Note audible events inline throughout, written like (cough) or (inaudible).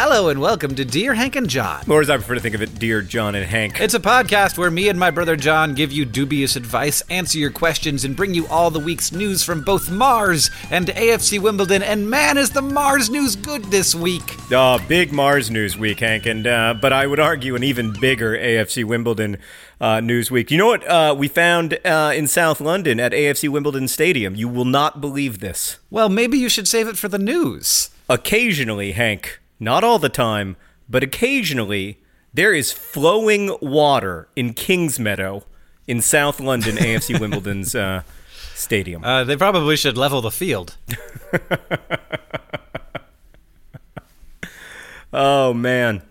Hello and welcome to Dear Hank and John. Or as I prefer to think of it, Dear John and Hank. It's a podcast where me and my brother John give you dubious advice, answer your questions, and bring you all the week's news from both Mars and AFC Wimbledon. And man, is the Mars news good this week! Uh, big Mars news week, Hank, and uh, but I would argue an even bigger AFC Wimbledon uh, news week. You know what uh, we found uh, in South London at AFC Wimbledon Stadium? You will not believe this. Well, maybe you should save it for the news. Occasionally, Hank, not all the time, but occasionally, there is flowing water in Kingsmeadow in South London, (laughs) AFC Wimbledon's uh, stadium. Uh, they probably should level the field. (laughs) oh man,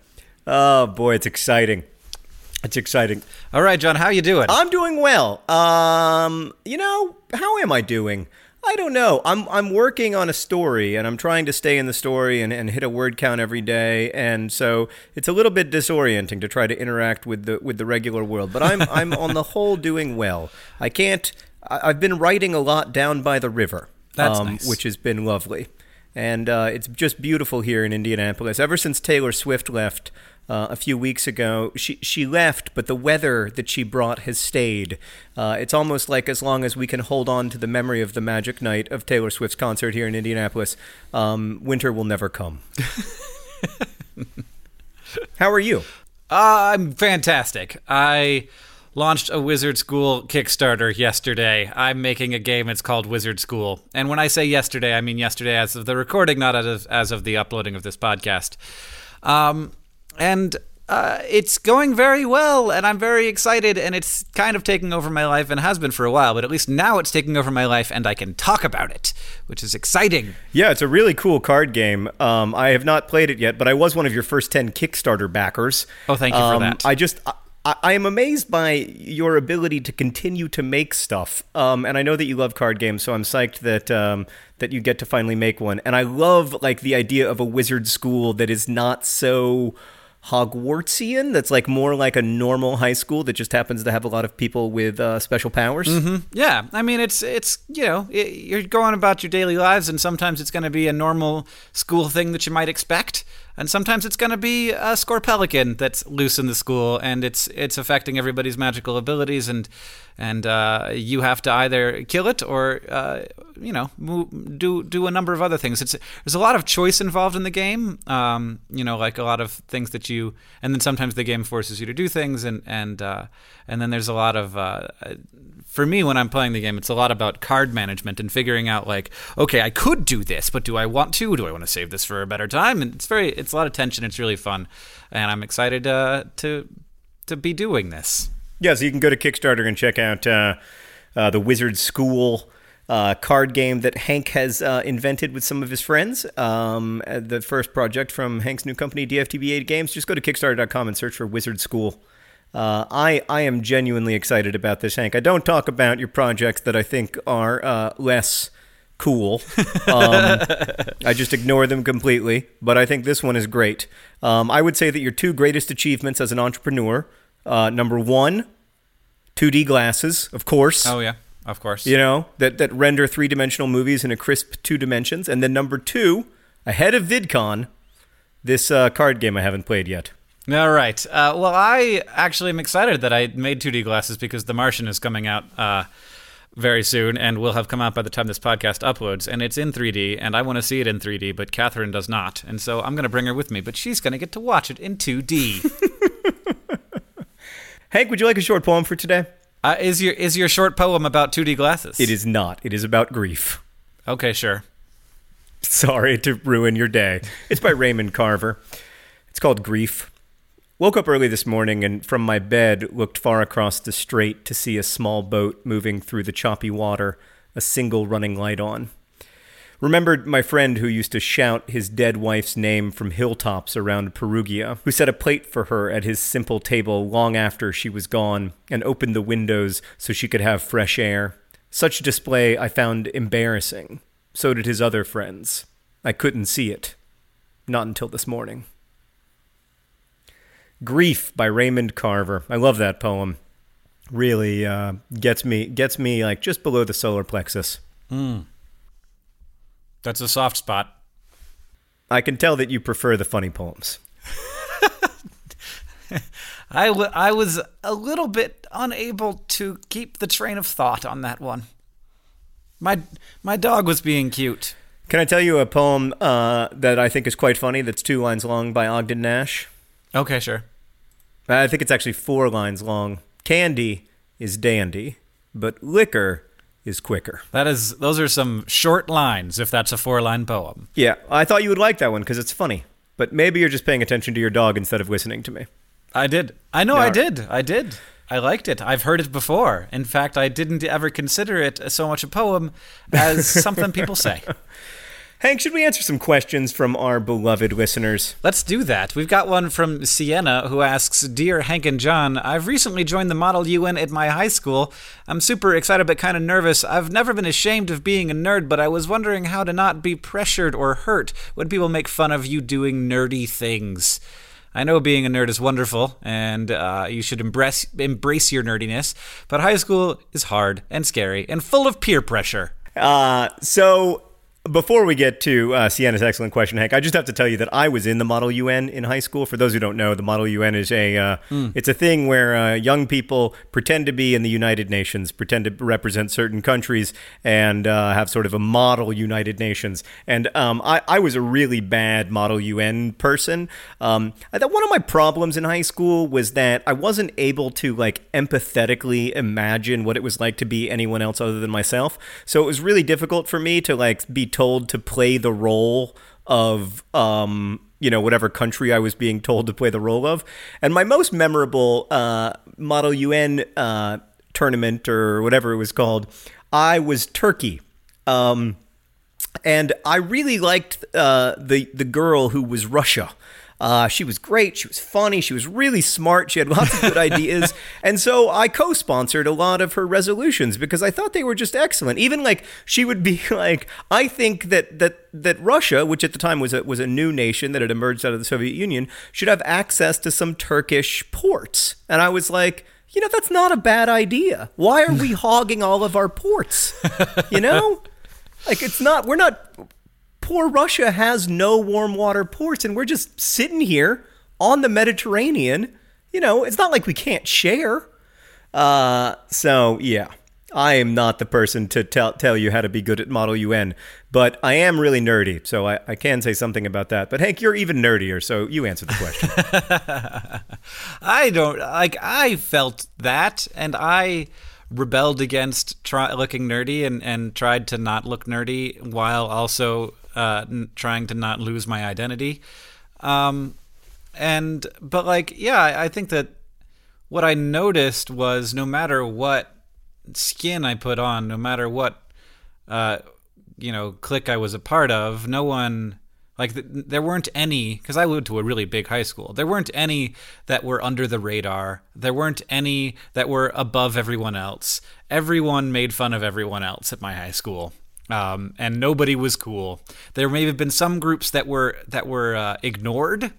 oh boy, it's exciting. It's exciting. All right, John, how you doing? I'm doing well. Um, you know, how am I doing? I don't know. I'm I'm working on a story and I'm trying to stay in the story and, and hit a word count every day. And so it's a little bit disorienting to try to interact with the with the regular world. But I'm I'm on the whole (laughs) doing well. I can't I, have been writing a lot down by the river. That's um, nice. which has been lovely. And uh, it's just beautiful here in Indianapolis. Ever since Taylor Swift left, uh, a few weeks ago. She she left, but the weather that she brought has stayed. Uh, it's almost like as long as we can hold on to the memory of the magic night of Taylor Swift's concert here in Indianapolis, um, winter will never come. (laughs) How are you? Uh, I'm fantastic. I launched a Wizard School Kickstarter yesterday. I'm making a game. It's called Wizard School. And when I say yesterday, I mean yesterday as of the recording, not as of, as of the uploading of this podcast. Um, and uh, it's going very well, and I'm very excited, and it's kind of taking over my life and has been for a while, but at least now it's taking over my life, and I can talk about it, which is exciting. Yeah, it's a really cool card game. Um, I have not played it yet, but I was one of your first 10 Kickstarter backers. Oh, thank you um, for that. I just. I, I am amazed by your ability to continue to make stuff, um, and I know that you love card games, so I'm psyched that um, that you get to finally make one. And I love like the idea of a wizard school that is not so Hogwartsian that's like more like a normal high school that just happens to have a lot of people with uh, special powers. Mm-hmm. Yeah, I mean it's it's you know it, you're going about your daily lives, and sometimes it's going to be a normal school thing that you might expect, and sometimes it's going to be a Scorpelican that's loose in the school, and it's it's affecting everybody's magical abilities, and and uh, you have to either kill it or uh, you know do do a number of other things. It's there's a lot of choice involved in the game. Um, you know, like a lot of things that you, and then sometimes the game forces you to do things, and and uh, and then there's a lot of uh, for me when I'm playing the game, it's a lot about card management and figuring out like, okay, I could do this, but do I want to? Do I want to save this for a better time? And it's very, it's a lot of tension. It's really fun, and I'm excited uh, to to be doing this. Yeah, so you can go to Kickstarter and check out uh, uh, the Wizard School. Uh, card game that Hank has uh, invented with some of his friends. Um, the first project from Hank's new company, DFTBA Games. Just go to Kickstarter.com and search for Wizard School. Uh, I I am genuinely excited about this, Hank. I don't talk about your projects that I think are uh, less cool. (laughs) Um, I just ignore them completely. But I think this one is great. Um, I would say that your two greatest achievements as an entrepreneur uh, number one, 2D glasses, of course. Oh yeah, of course. You know, that, that render three dimensional movies in a crisp two dimensions. And then number two, ahead of VidCon, this uh, card game I haven't played yet. All right. Uh, well, I actually am excited that I made 2D glasses because The Martian is coming out uh, very soon and will have come out by the time this podcast uploads. And it's in 3D, and I want to see it in 3D, but Catherine does not. And so I'm going to bring her with me, but she's going to get to watch it in 2D. (laughs) Hank, would you like a short poem for today? uh, is your is your short poem about 2D glasses? It is not. It is about grief. Okay, sure. Sorry to ruin your day. It's by Raymond Carver. It's called Grief. Woke up early this morning and from my bed looked far across the strait to see a small boat moving through the choppy water, a single running light on. Remembered my friend who used to shout his dead wife's name from hilltops around Perugia, who set a plate for her at his simple table long after she was gone and opened the windows so she could have fresh air. Such display I found embarrassing. So did his other friends. I couldn't see it. Not until this morning. Grief by Raymond Carver. I love that poem. Really uh, gets me gets me like just below the solar plexus. That's a soft spot. I can tell that you prefer the funny poems. (laughs) I, w- I was a little bit unable to keep the train of thought on that one. My my dog was being cute. Can I tell you a poem uh, that I think is quite funny? That's two lines long by Ogden Nash. Okay, sure. I think it's actually four lines long. Candy is dandy, but liquor is quicker. That is those are some short lines if that's a four-line poem. Yeah, I thought you would like that one because it's funny. But maybe you're just paying attention to your dog instead of listening to me. I did. I know I did. I did. I liked it. I've heard it before. In fact, I didn't ever consider it so much a poem as something people say. (laughs) Hank, should we answer some questions from our beloved listeners? Let's do that. We've got one from Sienna who asks Dear Hank and John, I've recently joined the Model UN at my high school. I'm super excited but kind of nervous. I've never been ashamed of being a nerd, but I was wondering how to not be pressured or hurt when people make fun of you doing nerdy things. I know being a nerd is wonderful, and uh, you should embrace embrace your nerdiness. But high school is hard and scary and full of peer pressure. Uh, so before we get to uh, Sienna's excellent question, Hank, I just have to tell you that I was in the Model UN in high school. For those who don't know, the Model UN is a uh, it's a thing where uh, young people pretend to be in the United Nations, pretend to represent certain countries, and uh, have sort of a model United Nations. And um, I, I was a really bad Model UN person. Um, I thought one of my problems in high school was that I wasn't able to like empathetically imagine what it was like to be anyone else other than myself. So it was really difficult for me to like be told to play the role of um you know whatever country I was being told to play the role of. And my most memorable uh, Model UN uh, tournament or whatever it was called, I was Turkey. Um, and I really liked uh, the the girl who was Russia. Uh, she was great. She was funny. She was really smart. She had lots of good ideas, (laughs) and so I co-sponsored a lot of her resolutions because I thought they were just excellent. Even like she would be (laughs) like, I think that that that Russia, which at the time was a, was a new nation that had emerged out of the Soviet Union, should have access to some Turkish ports. And I was like, you know, that's not a bad idea. Why are we (laughs) hogging all of our ports? You know. Like it's not we're not poor Russia has no warm water ports and we're just sitting here on the Mediterranean. You know, it's not like we can't share. Uh so yeah. I am not the person to tell tell you how to be good at Model UN, but I am really nerdy, so I, I can say something about that. But Hank, you're even nerdier, so you answer the question. (laughs) I don't like. I felt that, and I rebelled against try, looking nerdy and, and tried to not look nerdy while also uh, n- trying to not lose my identity. Um, and but like, yeah, I think that what I noticed was no matter what skin I put on, no matter what uh, you know clique I was a part of, no one like th- there weren't any because I went to a really big high school. There weren't any that were under the radar. There weren't any that were above everyone else. Everyone made fun of everyone else at my high school. Um, and nobody was cool. There may have been some groups that were that were uh, ignored,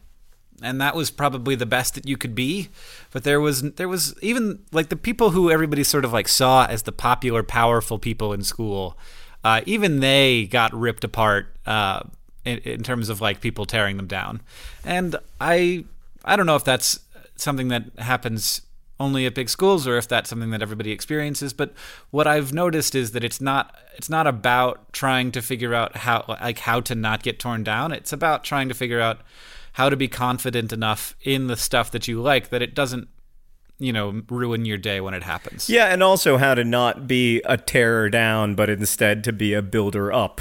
and that was probably the best that you could be. But there was there was even like the people who everybody sort of like saw as the popular, powerful people in school. Uh, even they got ripped apart uh, in, in terms of like people tearing them down, and I I don't know if that's something that happens only at big schools or if that's something that everybody experiences but what i've noticed is that it's not it's not about trying to figure out how like how to not get torn down. It's about trying to figure out how to be confident enough in the stuff that you like that it doesn't you know ruin your day when it happens. Yeah, and also how to not be a tearer down, but instead to be a builder up.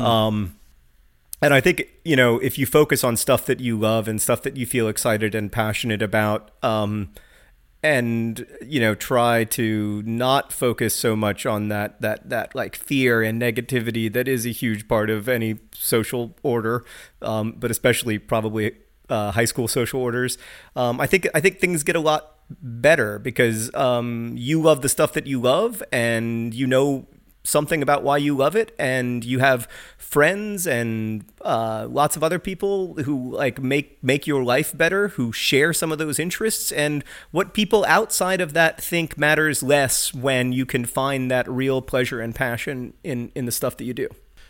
Um, and I think you know if you focus on stuff that you love and stuff that you feel excited and passionate about, um, and you know try to not focus so much on that that that like fear and negativity that is a huge part of any social order, um, but especially probably uh, high school social orders. Um, I think I think things get a lot better because um, you love the stuff that you love and you know something about why you love it and you have friends and uh, lots of other people who like make make your life better who share some of those interests and what people outside of that think matters less when you can find that real pleasure and passion in in the stuff that you do.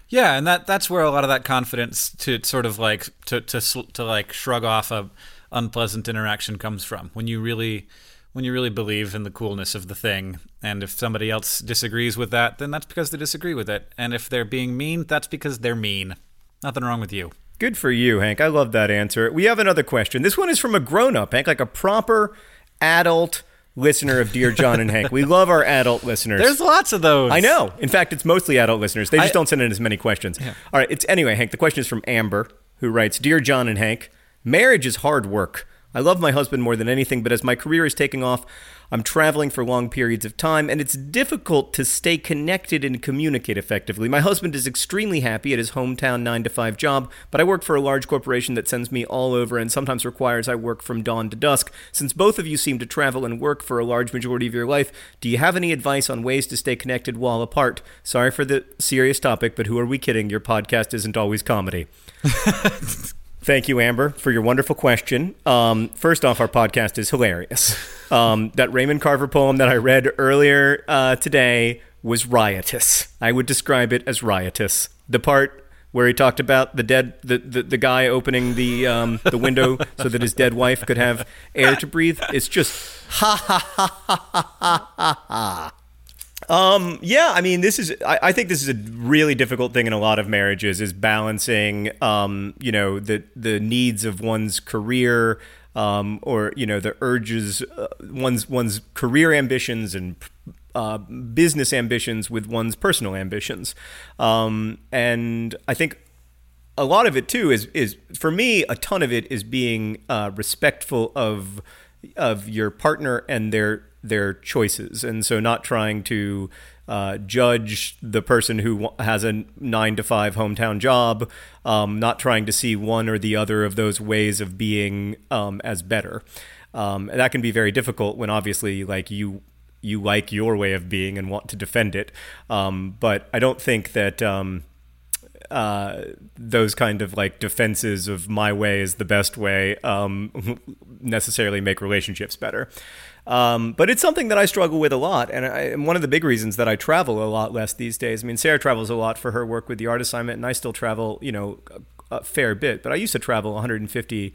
Yeah, and that that's where a lot of that confidence to sort of like to to to like shrug off a unpleasant interaction comes from. When you really when you really believe in the coolness of the thing and if somebody else disagrees with that then that's because they disagree with it and if they're being mean that's because they're mean nothing wrong with you Good for you, Hank. I love that answer. We have another question. This one is from a grown up, Hank, like a proper adult listener of Dear John and Hank. We (laughs) love our adult listeners. there's lots of those I know. In fact, it's mostly adult listeners. They just I- don't send in as many questions. All right. It's anyway, Hank. The question is from Amber, who writes, "Dear John and Hank, marriage is hard work. I love my husband more than anything, but as my career is taking off, I'm traveling for long periods of time, and it's difficult to stay connected and communicate effectively. My husband is extremely happy at his hometown 9 to 5 job, but I work for a large corporation that sends me all over and sometimes requires I work from dawn to dusk. Since both of you seem to travel and work for a large majority of your life, do you have any advice on ways to stay connected while apart? Sorry for the serious topic, but who are we kidding? Your podcast isn't always comedy. (laughs) Thank you, Amber, for your wonderful question. Um, first off, our podcast is hilarious. (laughs) Um, that Raymond Carver poem that I read earlier uh, today was riotous. I would describe it as riotous. The part where he talked about the dead the, the, the guy opening the um, the window (laughs) so that his dead wife could have air to breathe. It's just ha ha ha ha ha ha ha. Um, yeah, I mean, this is, I, I think this is a really difficult thing in a lot of marriages is balancing, um, you know, the, the needs of one's career, um, or, you know, the urges, uh, one's, one's career ambitions and, uh, business ambitions with one's personal ambitions. Um, and I think a lot of it too is is for me a ton of it is being uh, respectful of of your partner and their their choices. And so not trying to uh, judge the person who has a nine to five hometown job um, not trying to see one or the other of those ways of being um, as better. Um, that can be very difficult when obviously like you you like your way of being and want to defend it. Um, but I don't think that um, uh, those kind of like defenses of my way is the best way um, (laughs) necessarily make relationships better. Um, but it's something that I struggle with a lot, and, I, and one of the big reasons that I travel a lot less these days. I mean, Sarah travels a lot for her work with the art assignment, and I still travel, you know, a, a fair bit. But I used to travel 150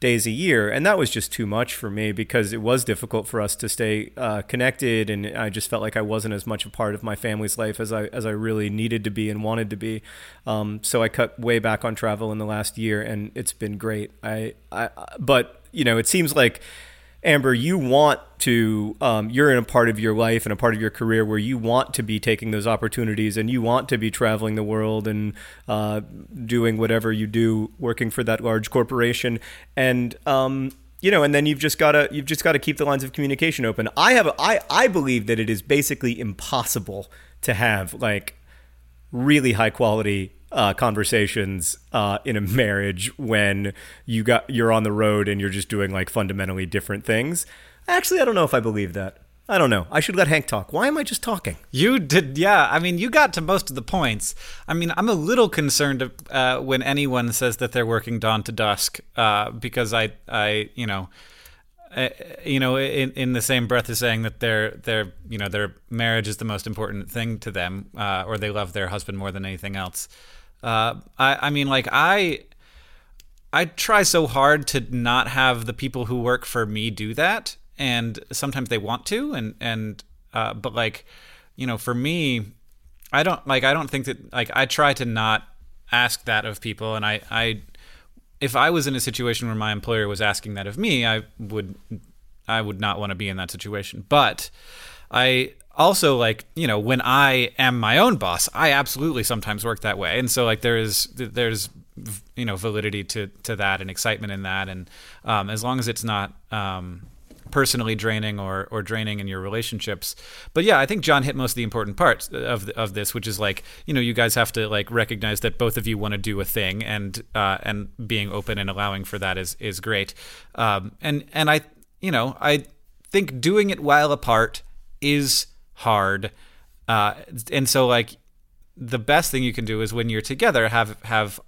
days a year, and that was just too much for me because it was difficult for us to stay uh, connected, and I just felt like I wasn't as much a part of my family's life as I as I really needed to be and wanted to be. Um, so I cut way back on travel in the last year, and it's been great. I, I but you know, it seems like. Amber, you want to, um, you're in a part of your life and a part of your career where you want to be taking those opportunities and you want to be traveling the world and uh, doing whatever you do, working for that large corporation. And, um, you know, and then you've just got to you've just got to keep the lines of communication open. I have I I believe that it is basically impossible to have like really high quality uh, conversations uh, in a marriage when you got you're on the road and you're just doing like fundamentally different things. Actually, I don't know if I believe that. I don't know. I should let Hank talk. Why am I just talking? You did, yeah. I mean, you got to most of the points. I mean, I'm a little concerned uh, when anyone says that they're working dawn to dusk, uh, because I, I, you know, uh, you know, in, in the same breath as saying that their their you know their marriage is the most important thing to them, uh, or they love their husband more than anything else. Uh, I, I mean, like I, I try so hard to not have the people who work for me do that and sometimes they want to and and uh, but like you know for me i don't like i don't think that like i try to not ask that of people and i i if i was in a situation where my employer was asking that of me i would i would not want to be in that situation. But i also like you know when i am my own boss i absolutely sometimes work that way and so like there is there's you know validity to to that and excitement in that and um, as long as it's not um, personally draining or or draining in your relationships. But yeah, I think John hit most of the important parts of the, of this, which is like you know you guys have to like recognize that both of you want to do a thing, and uh, and being open and allowing for that is is great. Um, and and I you know I think doing it while apart is hard, uh, and so like the best thing you can do is when you're together have have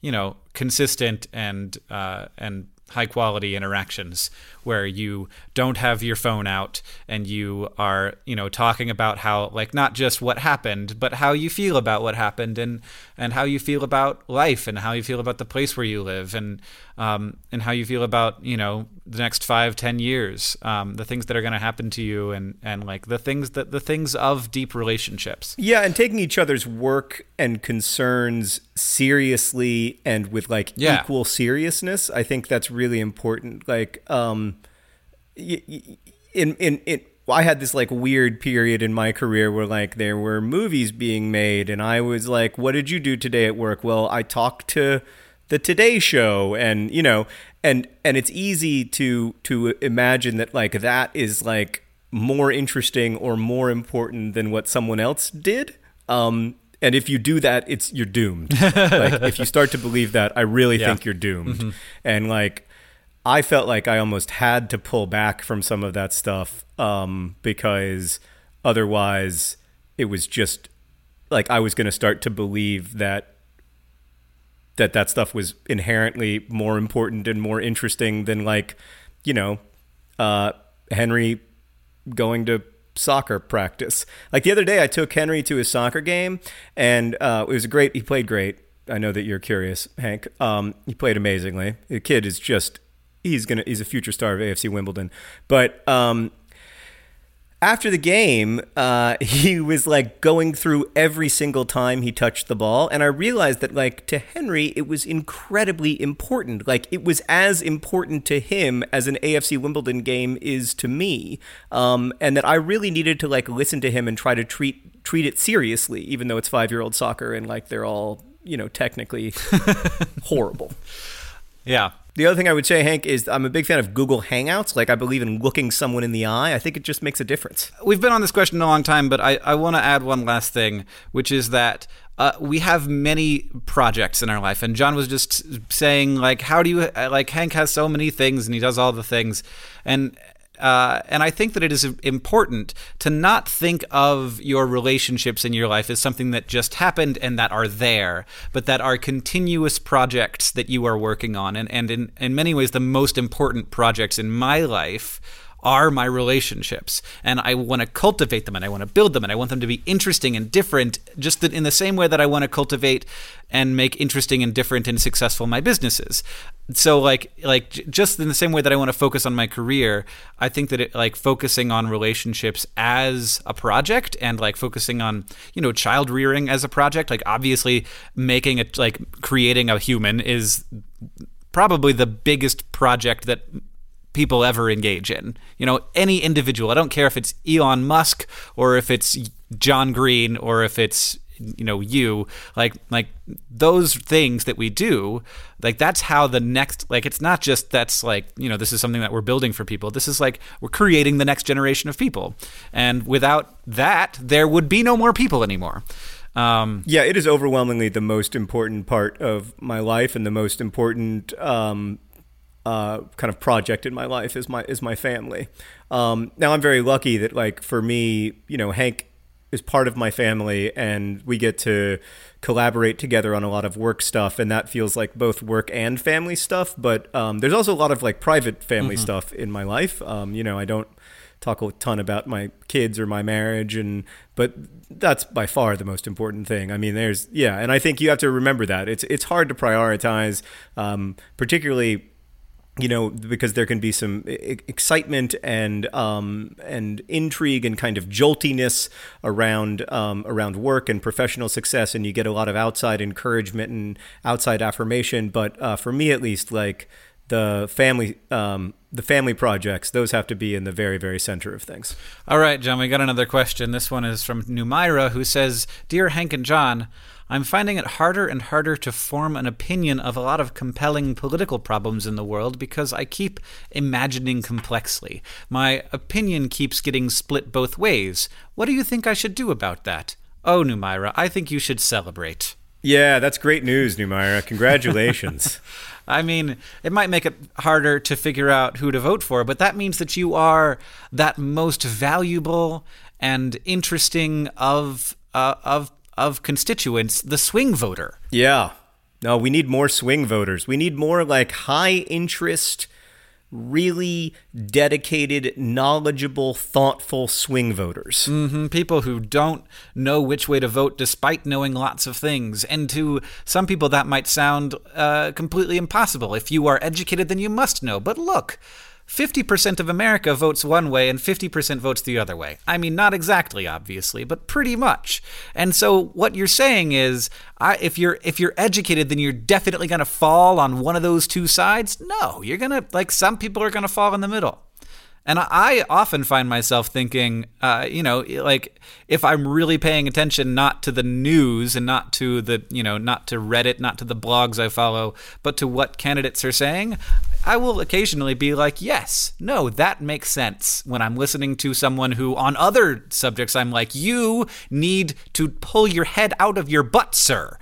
you know consistent and uh, and high quality interactions where you don't have your phone out and you are you know talking about how like not just what happened but how you feel about what happened and and how you feel about life and how you feel about the place where you live and um, and how you feel about you know the next five ten years um, the things that are going to happen to you and and like the things that the things of deep relationships. Yeah and taking each other's work and concerns seriously and with like yeah. equal seriousness i think that's really important like um in in in I had this like weird period in my career where like there were movies being made and I was like what did you do today at work? Well, I talked to the Today show and you know and and it's easy to to imagine that like that is like more interesting or more important than what someone else did. Um and if you do that, it's you're doomed. (laughs) like if you start to believe that, I really yeah. think you're doomed. Mm-hmm. And like I felt like I almost had to pull back from some of that stuff um, because otherwise it was just like I was going to start to believe that that that stuff was inherently more important and more interesting than like you know uh, Henry going to soccer practice. Like the other day, I took Henry to his soccer game, and uh, it was great. He played great. I know that you're curious, Hank. Um, he played amazingly. The kid is just he's gonna he's a future star of AFC Wimbledon. But um, after the game, uh, (laughs) he was like going through every single time he touched the ball, and I realized that like to Henry, it was incredibly important. Like it was as important to him as an AFC Wimbledon game is to me, um, and that I really needed to like listen to him and try to treat treat it seriously, even though it's five year old soccer and like they're all you know technically (laughs) horrible. Yeah, the other thing I would say, Hank, is I'm a big fan of Google Hangouts. Like, I believe in looking someone in the eye. I think it just makes a difference. We've been on this question a long time, but I, I want to add one last thing, which is that uh, we have many projects in our life. And John was just saying, like, how do you, like, Hank has so many things and he does all the things. And, uh, and I think that it is important to not think of your relationships in your life as something that just happened and that are there, but that are continuous projects that you are working on. And, and in, in many ways, the most important projects in my life are my relationships and I want to cultivate them and I want to build them and I want them to be interesting and different just in the same way that I want to cultivate and make interesting and different and successful my businesses. So like like just in the same way that I want to focus on my career, I think that it like focusing on relationships as a project and like focusing on, you know, child rearing as a project, like obviously making it like creating a human is probably the biggest project that people ever engage in. You know, any individual, I don't care if it's Elon Musk or if it's John Green or if it's you know you like like those things that we do like that's how the next like it's not just that's like you know this is something that we're building for people. This is like we're creating the next generation of people. And without that there would be no more people anymore. Um, yeah, it is overwhelmingly the most important part of my life and the most important um, uh, kind of project in my life is my is my family. Um, now I'm very lucky that like for me, you know, Hank is part of my family, and we get to collaborate together on a lot of work stuff, and that feels like both work and family stuff. But um, there's also a lot of like private family mm-hmm. stuff in my life. Um, you know, I don't talk a ton about my kids or my marriage and but that's by far the most important thing i mean there's yeah and i think you have to remember that it's it's hard to prioritize um, particularly you know, because there can be some excitement and um, and intrigue and kind of joltiness around um, around work and professional success, and you get a lot of outside encouragement and outside affirmation. But uh, for me, at least, like the family um, the family projects those have to be in the very very center of things all right john we got another question this one is from numira who says dear hank and john I'm finding it harder and harder to form an opinion of a lot of compelling political problems in the world because I keep imagining complexly. My opinion keeps getting split both ways. What do you think I should do about that? Oh, Numira, I think you should celebrate. Yeah, that's great news, Numira. Congratulations. (laughs) I mean, it might make it harder to figure out who to vote for, but that means that you are that most valuable and interesting of uh, of of constituents, the swing voter. Yeah. No, we need more swing voters. We need more like high interest, really dedicated, knowledgeable, thoughtful swing voters. Mm-hmm. People who don't know which way to vote despite knowing lots of things. And to some people, that might sound uh, completely impossible. If you are educated, then you must know. But look, 50% of America votes one way and 50% votes the other way. I mean, not exactly, obviously, but pretty much. And so what you're saying is, I, if you're if you're educated, then you're definitely going to fall on one of those two sides. No, you're gonna like some people are going to fall in the middle. And I often find myself thinking, uh, you know, like if I'm really paying attention not to the news and not to the, you know, not to Reddit, not to the blogs I follow, but to what candidates are saying, I will occasionally be like, yes, no, that makes sense. When I'm listening to someone who, on other subjects, I'm like, you need to pull your head out of your butt, sir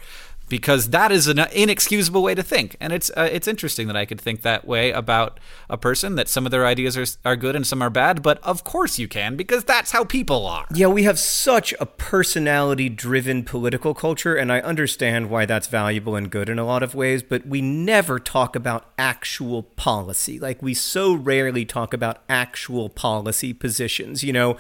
because that is an inexcusable way to think. And it's uh, it's interesting that I could think that way about a person that some of their ideas are are good and some are bad, but of course you can because that's how people are. Yeah, we have such a personality driven political culture and I understand why that's valuable and good in a lot of ways, but we never talk about actual policy. Like we so rarely talk about actual policy positions, you know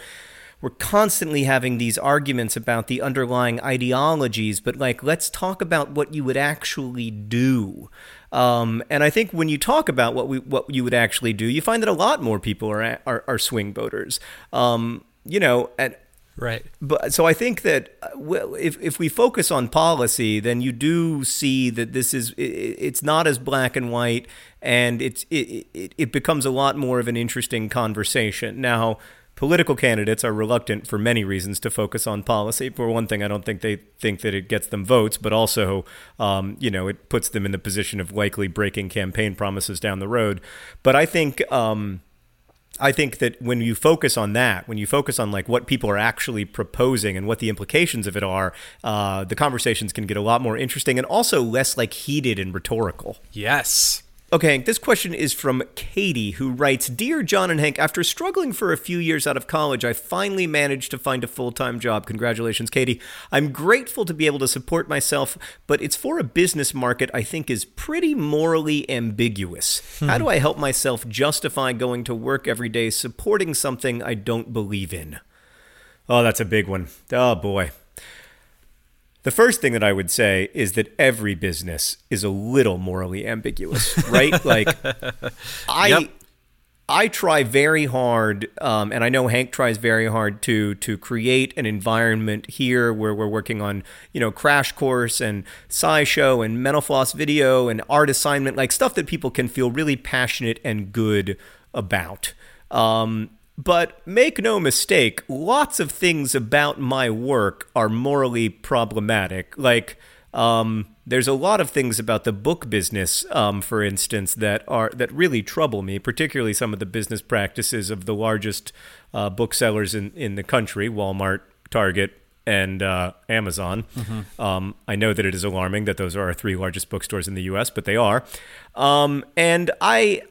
we're constantly having these arguments about the underlying ideologies, but like, let's talk about what you would actually do. Um, and I think when you talk about what we what you would actually do, you find that a lot more people are are, are swing voters. Um, you know, and Right. But so I think that well, if if we focus on policy, then you do see that this is it, it's not as black and white, and it's it, it it becomes a lot more of an interesting conversation. Now, political candidates are reluctant for many reasons to focus on policy. For one thing, I don't think they think that it gets them votes, but also, um, you know, it puts them in the position of likely breaking campaign promises down the road. But I think. Um, I think that when you focus on that, when you focus on like what people are actually proposing and what the implications of it are, uh, the conversations can get a lot more interesting and also less like heated and rhetorical. Yes. Okay, this question is from Katie, who writes Dear John and Hank, after struggling for a few years out of college, I finally managed to find a full time job. Congratulations, Katie. I'm grateful to be able to support myself, but it's for a business market I think is pretty morally ambiguous. Hmm. How do I help myself justify going to work every day supporting something I don't believe in? Oh, that's a big one. Oh, boy. The first thing that I would say is that every business is a little morally ambiguous, (laughs) right? like, I. Yep. I try very hard, um, and I know Hank tries very hard to to create an environment here where we're working on, you know, Crash Course and SciShow and Mental Floss Video and Art Assignment, like stuff that people can feel really passionate and good about. Um, but make no mistake, lots of things about my work are morally problematic. Like, um, there's a lot of things about the book business, um, for instance, that are that really trouble me. Particularly some of the business practices of the largest uh, booksellers in in the country, Walmart, Target, and uh, Amazon. Um, I know that it is alarming that those are our three largest bookstores in the U.S., but they are. Um, and I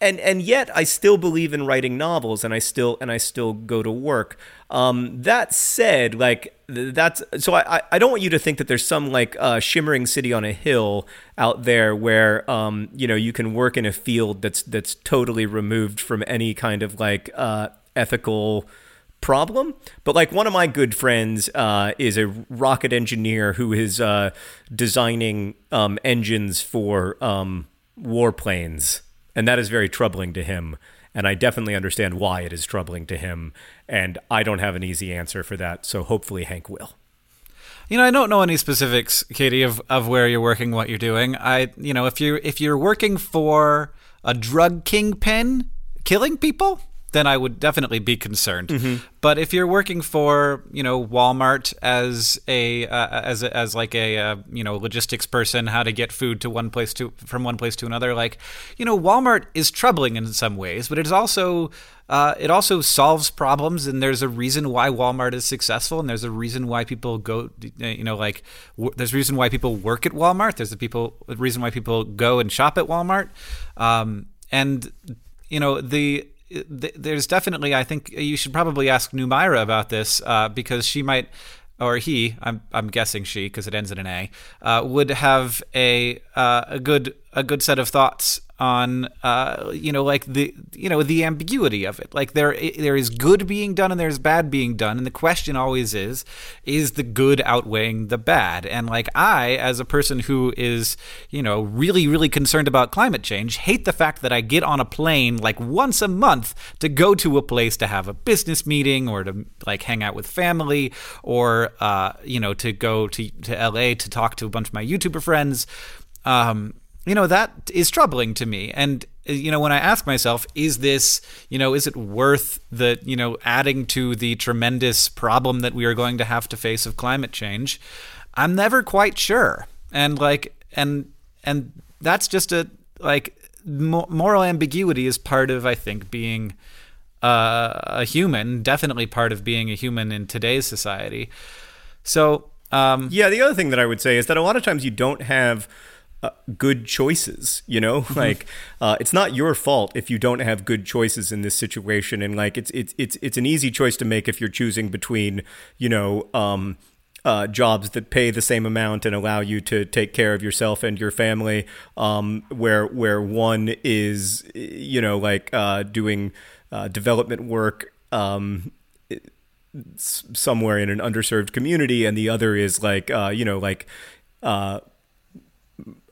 and and yet I still believe in writing novels, and I still and I still go to work. Um, that said, like that's so I I- don't want you to think that there's some like uh, shimmering city on a hill out there where um you know you can work in a field that's that's totally removed from any kind of like uh, ethical problem. But like one of my good friends uh, is a rocket engineer who is uh, designing um, engines for um, warplanes, and that is very troubling to him. And I definitely understand why it is troubling to him. And I don't have an easy answer for that. So hopefully Hank will. You know, I don't know any specifics, Katie, of, of where you're working, what you're doing. I, you know, if you're if you're working for a drug kingpin killing people, then I would definitely be concerned. But if you're working for, you know, Walmart as a uh, as a, as like a uh, you know logistics person, how to get food to one place to from one place to another, like, you know, Walmart is troubling in some ways, but it's also uh, it also solves problems, and there's a reason why Walmart is successful, and there's a reason why people go. You know, like w- there's a reason why people work at Walmart. There's a people a reason why people go and shop at Walmart, um, and you know the. Th- There's definitely, I think you should probably ask Numaira about this uh, because she might, or he, I'm, I'm guessing she because it ends in an A, uh, would have a uh, a good a good set of thoughts on uh, you know like the you know the ambiguity of it. Like there there is good being done and there's bad being done. And the question always is is the good outweighing the bad? And like I as a person who is you know really really concerned about climate change hate the fact that I get on a plane like once a month to go to a place to have a business meeting or to like hang out with family or uh, you know to go to to LA to talk to a bunch of my YouTuber friends. Um, you know that is troubling to me. And uh, you know when i ask myself is this you know is it worth the you know adding to the tremendous problem that we are going to have to face of climate change? I'm never quite sure. And like and and that's just a like mo- moral ambiguity is part of i think being uh, a human definitely part of being a human in today's society. So um Yeah, the other thing that I would say is that a lot of times you don't have uh, good choices. You know, (laughs) like uh, it's not your fault if you don't have good choices in this situation, and like it's it's it's it's an easy choice to make if you're choosing between you know. Um, uh, jobs that pay the same amount and allow you to take care of yourself and your family, um, where where one is, you know, like uh, doing uh, development work um, somewhere in an underserved community, and the other is like, uh, you know, like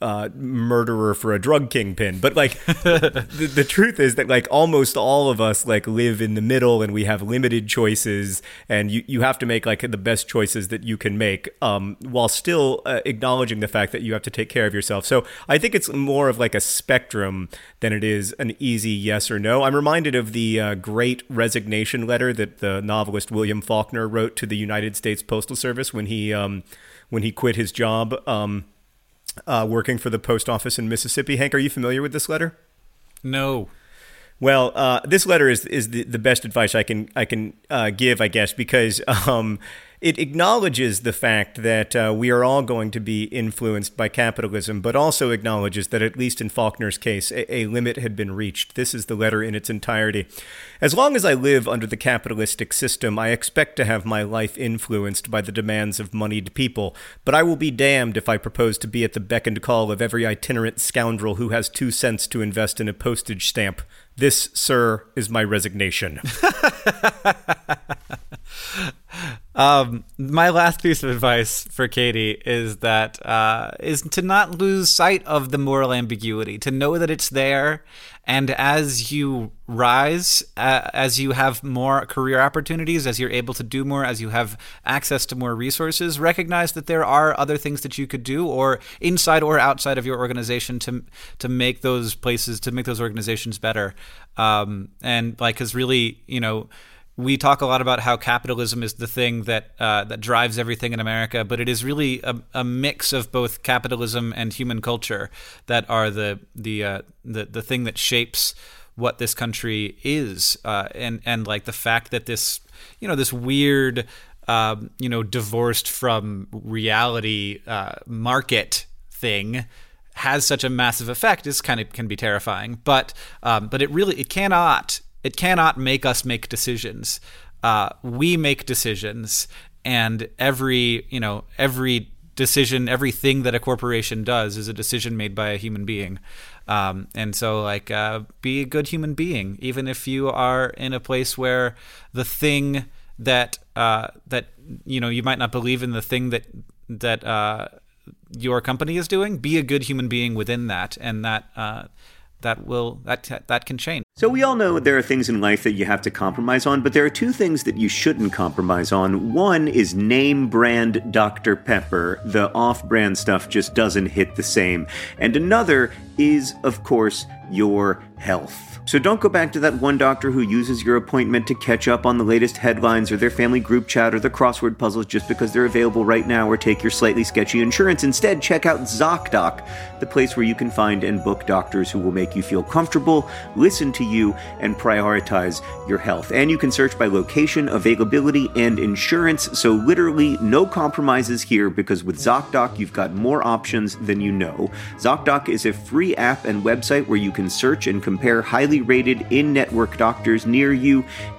uh, murderer for a drug kingpin. But like, (laughs) the, the truth is that like almost all of us like live in the middle, and we have limited choices, and you you have to make like the best choices that you can make, um, while still uh, acknowledging the fact that you have to take care of yourself. So I think it's more of like a spectrum than it is an easy yes or no. I'm reminded of the uh, great resignation letter that the novelist William Faulkner wrote to the United States Postal Service when he um, when he quit his job. Um, uh, working for the post office in Mississippi. Hank, are you familiar with this letter? no Well, uh, this letter is is the, the best advice I can I can uh, give, I guess, because um, it acknowledges the fact that uh, we are all going to be influenced by capitalism, but also acknowledges that at least in Faulkner's case, a, a limit had been reached. This is the letter in its entirety. As long as I live under the capitalistic system, I expect to have my life influenced by the demands of moneyed people, but I will be damned if I propose to be at the beck and call of every itinerant scoundrel who has two cents to invest in a postage stamp. This, sir, is my resignation. (laughs) Um, my last piece of advice for Katie is that uh, is to not lose sight of the moral ambiguity, to know that it's there, and as you rise, uh, as you have more career opportunities, as you're able to do more, as you have access to more resources, recognize that there are other things that you could do, or inside or outside of your organization, to to make those places, to make those organizations better. Um, and like, because really, you know we talk a lot about how capitalism is the thing that uh, that drives everything in America, but it is really a, a mix of both capitalism and human culture that are the the uh, the the thing that shapes what this country is, uh, and and like the fact that this you know this weird um, you know, divorced from reality uh, market thing has such a massive effect is kind of can be terrifying. But um, but it really it cannot it cannot make us make decisions. Uh, we make decisions, and every you know every decision, everything that a corporation does is a decision made by a human being. Um, and so, like, uh, be a good human being, even if you are in a place where the thing that uh, that you know you might not believe in the thing that that uh, your company is doing. Be a good human being within that, and that uh, that will that that can change. So we all know there are things in life that you have to compromise on, but there are two things that you shouldn't compromise on. One is name brand Dr. Pepper. The off-brand stuff just doesn't hit the same. And another is of course your health. So don't go back to that one doctor who uses your appointment to catch up on the latest headlines or their family group chat or the crossword puzzles just because they're available right now or take your slightly sketchy insurance. Instead, check out ZocDoc, the place where you can find and book doctors who will make you feel comfortable, listen to you, and prioritize your health. And you can search by location, availability, and insurance. So literally no compromises here because with ZocDoc, you've got more options than you know. ZocDoc is a free app and website where you can search and compare highly rated in network doctors near you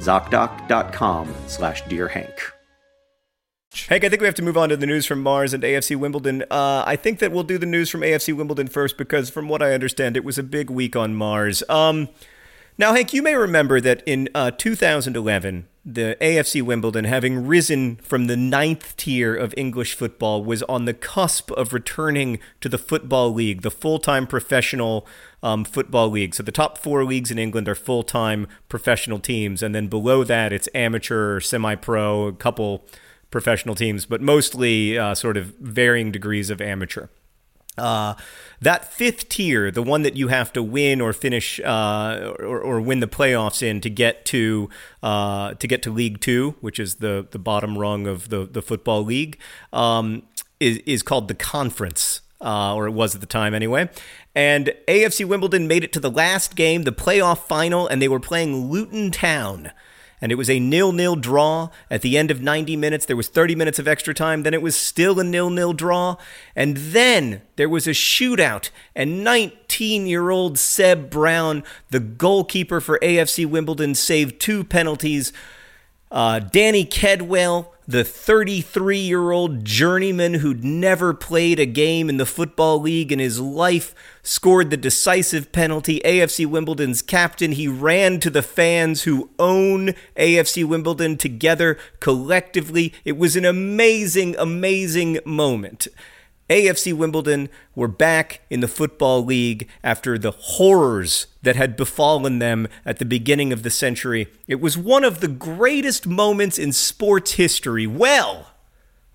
ZocDoc.com slash Dear Hank. Hank, I think we have to move on to the news from Mars and AFC Wimbledon. Uh, I think that we'll do the news from AFC Wimbledon first because, from what I understand, it was a big week on Mars. Um, now, Hank, you may remember that in uh, 2011, the AFC Wimbledon, having risen from the ninth tier of English football, was on the cusp of returning to the Football League, the full time professional um, football league. So the top four leagues in England are full time professional teams. And then below that, it's amateur, semi pro, a couple professional teams, but mostly uh, sort of varying degrees of amateur. Uh, that fifth tier, the one that you have to win or finish uh, or, or, win the playoffs in to get to uh, to get to League Two, which is the the bottom rung of the the football league, um, is is called the conference. Uh, or it was at the time anyway. And AFC Wimbledon made it to the last game, the playoff final, and they were playing Luton Town and it was a nil-nil draw at the end of 90 minutes. There was 30 minutes of extra time. Then it was still a nil-nil draw, and then there was a shootout. And 19-year-old Seb Brown, the goalkeeper for AFC Wimbledon, saved two penalties. Uh, Danny Kedwell the 33 year old journeyman who'd never played a game in the Football League in his life, scored the decisive penalty. AFC Wimbledon's captain, he ran to the fans who own AFC Wimbledon together collectively. It was an amazing, amazing moment. AFC Wimbledon were back in the Football League after the horrors that had befallen them at the beginning of the century. It was one of the greatest moments in sports history. Well,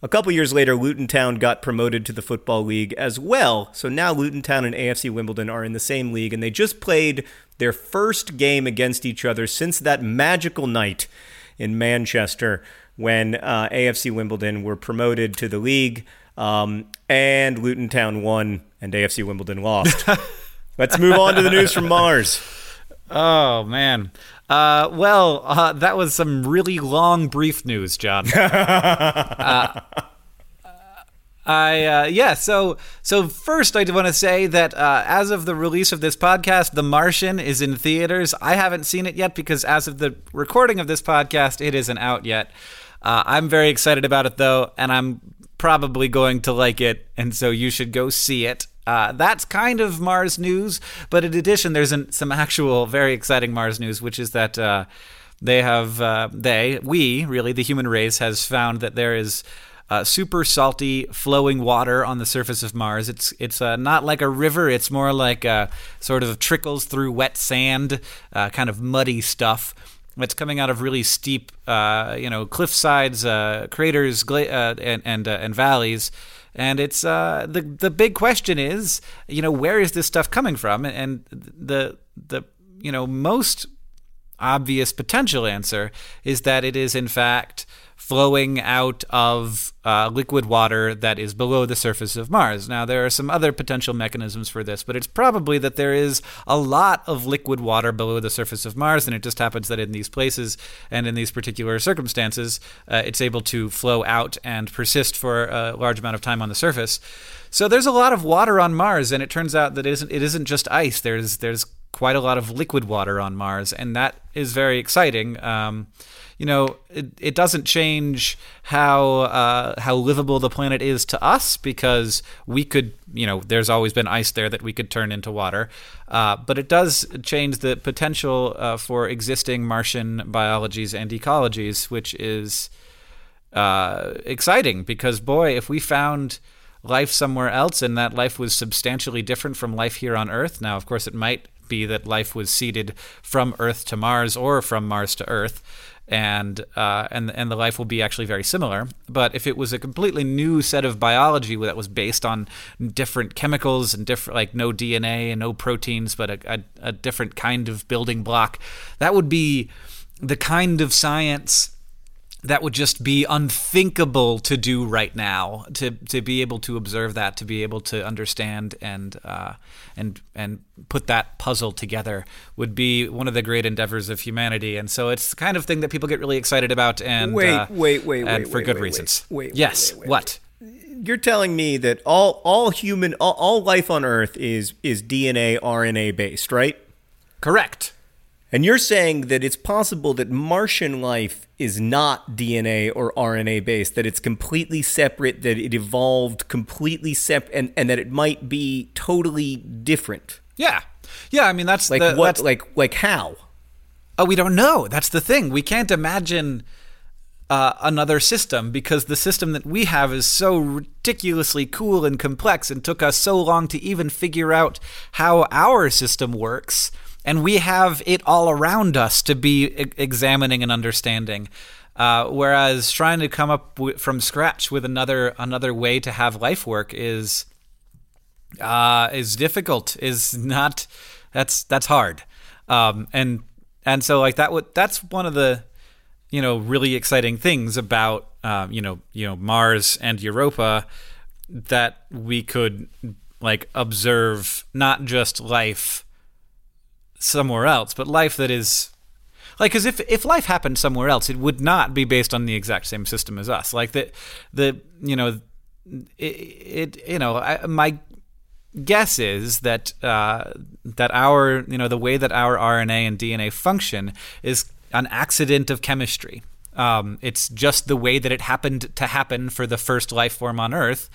a couple years later, Luton Town got promoted to the Football League as well. So now Luton Town and AFC Wimbledon are in the same league, and they just played their first game against each other since that magical night in Manchester when uh, AFC Wimbledon were promoted to the league. Um, and Luton Town won, and AFC Wimbledon lost. (laughs) Let's move on to the news from Mars. Oh man. Uh, well, uh, that was some really long, brief news, John. (laughs) uh, I uh, yeah. So so first, I want to say that uh, as of the release of this podcast, The Martian is in theaters. I haven't seen it yet because as of the recording of this podcast, it isn't out yet. Uh, I'm very excited about it though, and I'm probably going to like it, and so you should go see it. Uh, that's kind of Mars news, but in addition, there's an, some actual very exciting Mars news, which is that uh, they have uh, they we really the human race has found that there is. Uh, super salty flowing water on the surface of Mars. It's it's uh, not like a river. It's more like uh, sort of trickles through wet sand, uh, kind of muddy stuff. That's coming out of really steep, uh, you know, cliff sides, uh, craters, gla- uh, and and, uh, and valleys. And it's uh, the the big question is, you know, where is this stuff coming from? And the the you know most obvious potential answer is that it is in fact flowing out of uh, liquid water that is below the surface of Mars. Now, there are some other potential mechanisms for this, but it's probably that there is a lot of liquid water below the surface of Mars, and it just happens that in these places and in these particular circumstances, uh, it's able to flow out and persist for a large amount of time on the surface. So there's a lot of water on Mars, and it turns out that it isn't, it isn't just ice. There's there's quite a lot of liquid water on Mars, and that is very exciting. Um, you know, it, it doesn't change how uh, how livable the planet is to us because we could, you know, there's always been ice there that we could turn into water. Uh, but it does change the potential uh, for existing Martian biologies and ecologies, which is uh, exciting because, boy, if we found life somewhere else and that life was substantially different from life here on Earth, now, of course, it might be that life was seeded from Earth to Mars or from Mars to Earth and uh, and and the life will be actually very similar. But if it was a completely new set of biology that was based on different chemicals and different like no DNA and no proteins, but a, a, a different kind of building block, that would be the kind of science that would just be unthinkable to do right now. To to be able to observe that, to be able to understand and uh, and and put that puzzle together would be one of the great endeavors of humanity. And so it's the kind of thing that people get really excited about. And wait, uh, wait, wait, and wait, for wait, good wait, reasons. Wait, wait yes. what? You're telling me that all all human all, all life on Earth is is DNA RNA based, right? Correct. And you're saying that it's possible that Martian life is not DNA or RNA based, that it's completely separate, that it evolved completely separate, and, and that it might be totally different. Yeah. Yeah. I mean, that's Like the, what? that's- Like like how? Oh, we don't know. That's the thing. We can't imagine uh, another system because the system that we have is so ridiculously cool and complex and took us so long to even figure out how our system works. And we have it all around us to be e- examining and understanding. Uh, whereas trying to come up w- from scratch with another another way to have life work is uh, is difficult. Is not that's that's hard. Um, and and so like that would that's one of the you know really exciting things about um, you know you know Mars and Europa that we could like observe not just life somewhere else, but life that is like because if if life happened somewhere else, it would not be based on the exact same system as us. Like the the you know it, it you know I, my guess is that uh, that our you know the way that our RNA and DNA function is an accident of chemistry. Um, it's just the way that it happened to happen for the first life form on Earth.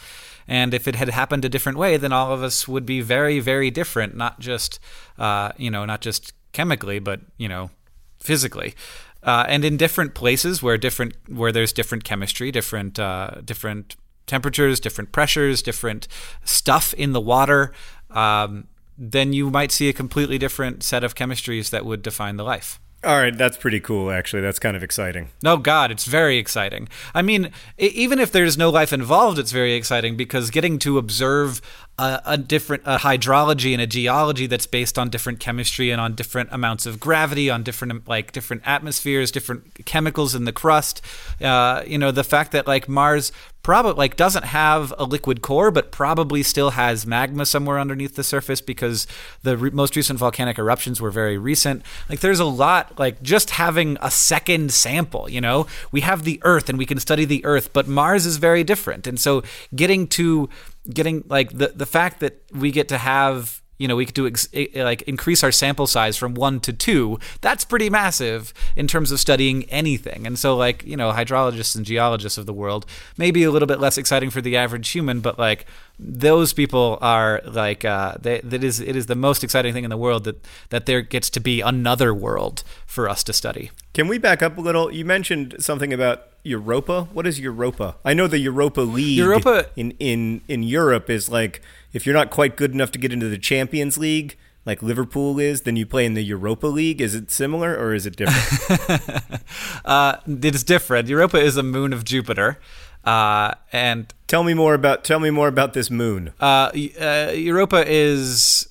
And if it had happened a different way, then all of us would be very, very different. Not just, uh, you know, not just chemically, but you know, physically. Uh, and in different places where different where there's different chemistry, different uh, different temperatures, different pressures, different stuff in the water, um, then you might see a completely different set of chemistries that would define the life. All right, that's pretty cool. Actually, that's kind of exciting. No, God, it's very exciting. I mean, even if there's no life involved, it's very exciting because getting to observe a, a different a hydrology and a geology that's based on different chemistry and on different amounts of gravity, on different like different atmospheres, different chemicals in the crust. Uh, you know, the fact that like Mars probably like doesn't have a liquid core, but probably still has magma somewhere underneath the surface because the re- most recent volcanic eruptions were very recent. Like, there's a lot. Like, just having a second sample. You know, we have the Earth and we can study the Earth, but Mars is very different. And so, getting to getting like the the fact that we get to have you know we could do ex- like increase our sample size from one to two that's pretty massive in terms of studying anything and so like you know hydrologists and geologists of the world maybe a little bit less exciting for the average human but like those people are like uh, they, that is it is the most exciting thing in the world that that there gets to be another world for us to study Can we back up a little? You mentioned something about Europa. What is Europa? I know the Europa League Europa- in, in, in Europe is like if you're not quite good enough to get into the Champions League, like Liverpool is then you play in the Europa League? Is it similar or is it different? (laughs) uh, it's different. Europa is a moon of Jupiter. Uh, and tell me more about tell me more about this moon. Uh, uh, Europa is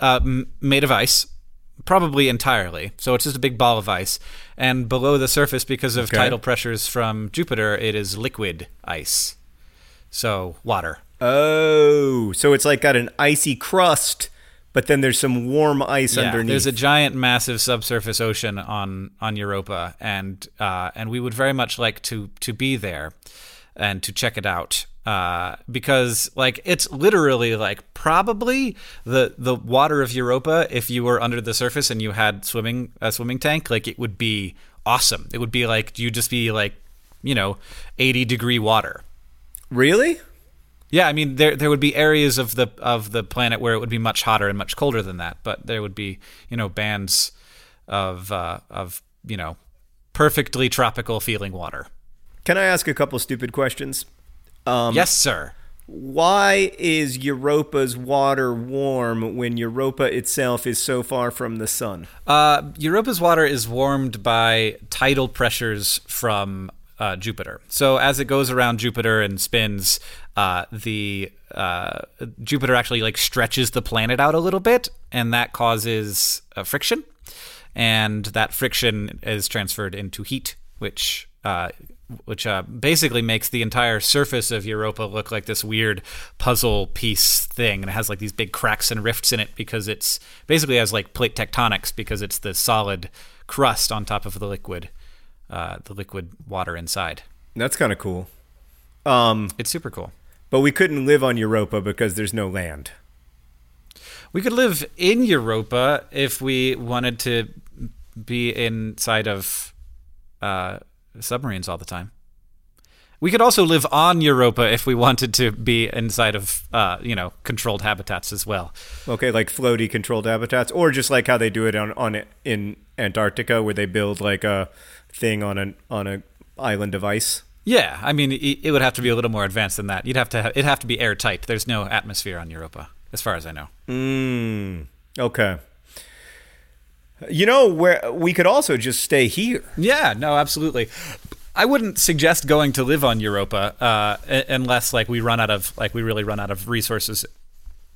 uh, made of ice, probably entirely. So it's just a big ball of ice, and below the surface, because of okay. tidal pressures from Jupiter, it is liquid ice. So water. Oh, so it's like got an icy crust, but then there's some warm ice yeah, underneath. There's a giant, massive subsurface ocean on on Europa, and uh, and we would very much like to to be there and to check it out uh, because like it's literally like probably the the water of Europa if you were under the surface and you had swimming a swimming tank like it would be awesome. It would be like you'd just be like you know 80 degree water. Really? Yeah, I mean there there would be areas of the of the planet where it would be much hotter and much colder than that, but there would be you know bands of uh, of you know perfectly tropical feeling water. Can I ask a couple stupid questions? Um, yes, sir. Why is Europa's water warm when Europa itself is so far from the sun? Uh, Europa's water is warmed by tidal pressures from uh, Jupiter. So as it goes around Jupiter and spins, uh, the uh, Jupiter actually like stretches the planet out a little bit, and that causes friction, and that friction is transferred into heat, which uh, which uh, basically makes the entire surface of Europa look like this weird puzzle piece thing, and it has like these big cracks and rifts in it because it's basically has like plate tectonics because it's the solid crust on top of the liquid, uh, the liquid water inside. That's kind of cool. Um, it's super cool. But we couldn't live on Europa because there's no land. We could live in Europa if we wanted to be inside of uh, submarines all the time. We could also live on Europa if we wanted to be inside of, uh, you know, controlled habitats as well. Okay, like floaty controlled habitats, or just like how they do it on on in Antarctica, where they build like a thing on an on a island of ice. Yeah, I mean, it would have to be a little more advanced than that. You'd have to have, it'd have to be airtight. There's no atmosphere on Europa, as far as I know. Mm, okay. You know where we could also just stay here. Yeah, no, absolutely. I wouldn't suggest going to live on Europa uh, unless like we run out of like we really run out of resources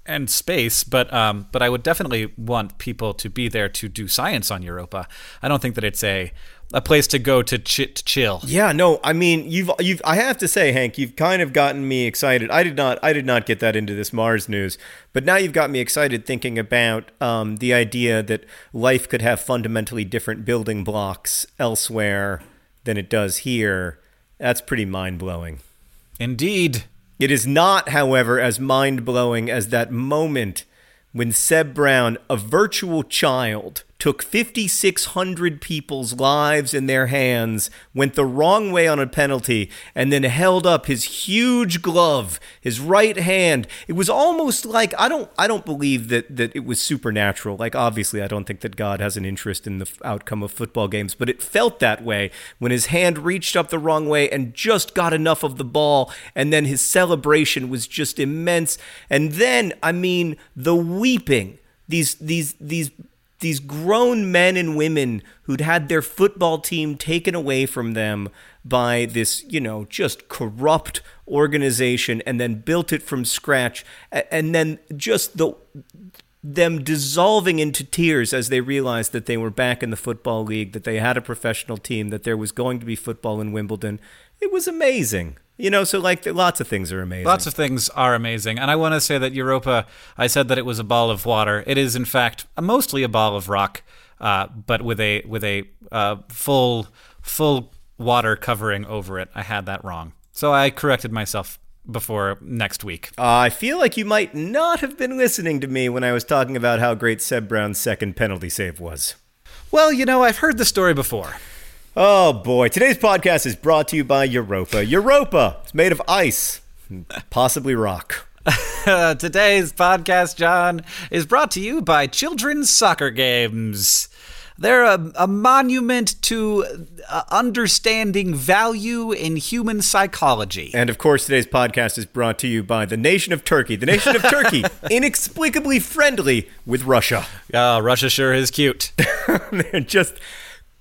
and space. But um, but I would definitely want people to be there to do science on Europa. I don't think that it's a a place to go to, ch- to chill. Yeah, no, I mean, you've you've I have to say, Hank, you've kind of gotten me excited. I did not I did not get that into this Mars news, but now you've got me excited thinking about um, the idea that life could have fundamentally different building blocks elsewhere than it does here. That's pretty mind blowing. Indeed. It is not, however, as mind blowing as that moment when Seb Brown, a virtual child, took 5,600 people's lives in their hands, went the wrong way on a penalty, and then held up his huge glove, his right hand. It was almost like I don't I don't believe that that it was supernatural. Like obviously I don't think that God has an interest in the outcome of football games, but it felt that way when his hand reached up the wrong way and just got enough of the ball and then his celebration was just immense. And then I mean the weeping these these these these grown men and women who'd had their football team taken away from them by this, you know, just corrupt organization and then built it from scratch and then just the them dissolving into tears as they realized that they were back in the football league, that they had a professional team, that there was going to be football in Wimbledon. It was amazing. You know, so like lots of things are amazing. Lots of things are amazing. And I want to say that Europa, I said that it was a ball of water. It is, in fact, mostly a ball of rock, uh, but with a with a uh, full full water covering over it. I had that wrong. So I corrected myself before next week. Uh, I feel like you might not have been listening to me when I was talking about how great Seb Brown's second penalty save was. Well, you know, I've heard the story before. Oh boy, today's podcast is brought to you by Europa. Europa, it's made of ice, possibly rock. (laughs) today's podcast, John, is brought to you by Children's Soccer Games. They're a, a monument to uh, understanding value in human psychology. And of course, today's podcast is brought to you by the nation of Turkey. The nation of (laughs) Turkey, inexplicably friendly with Russia. Oh, Russia sure is cute. (laughs) They're just,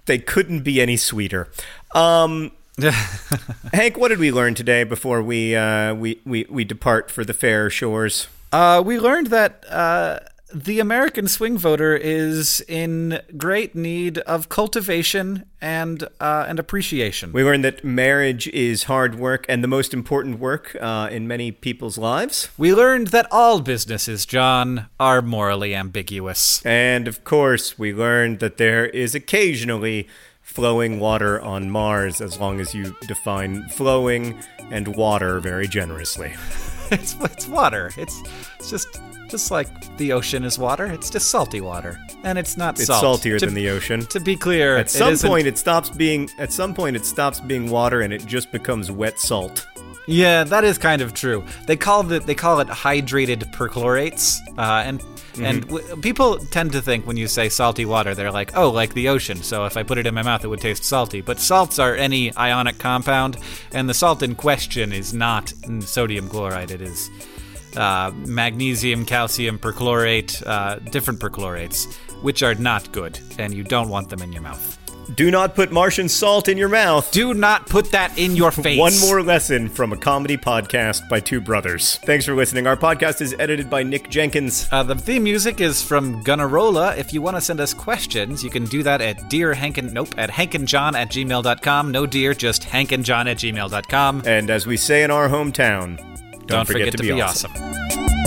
they couldn't be any sweeter. Um, (laughs) Hank, what did we learn today before we, uh, we, we, we depart for the fair shores? Uh, we learned that uh, the American swing voter is in great need of cultivation and uh, and appreciation. We learned that marriage is hard work and the most important work uh, in many people's lives. We learned that all businesses, John, are morally ambiguous. And of course, we learned that there is occasionally flowing water on Mars as long as you define flowing and water very generously. (laughs) it's, it's water. It's, it's just just like the ocean is water. It's just salty water, and it's not It's salt. saltier To- than the ocean. To be clear, At some point, it stops being. At some point, it stops being water, and it just becomes wet salt. Yeah, that is kind of true. They call it they call it hydrated perchlorates, uh, and Mm-hmm. and w- people tend to think when you say salty water, they're like, oh, like the ocean. So if I put it in my mouth, it would taste salty. But salts are any ionic compound, and the salt in question is not sodium chloride. It is uh, magnesium, calcium perchlorate, uh, different perchlorates, which are not good, and you don't want them in your mouth. Do not put Martian salt in your mouth. Do not put that in your (laughs) face. One more lesson from a comedy podcast by two brothers. Thanks for listening. Our podcast is edited by Nick Jenkins. Uh, the theme music is from Gunnarolla. If you want to send us questions, you can do that at dear Hankin, nope, at hankandjohn at gmail.com. No dear, just hankandjohn at gmail.com. And as we say in our hometown, don't, Don't forget, to, be, awesome. awesome.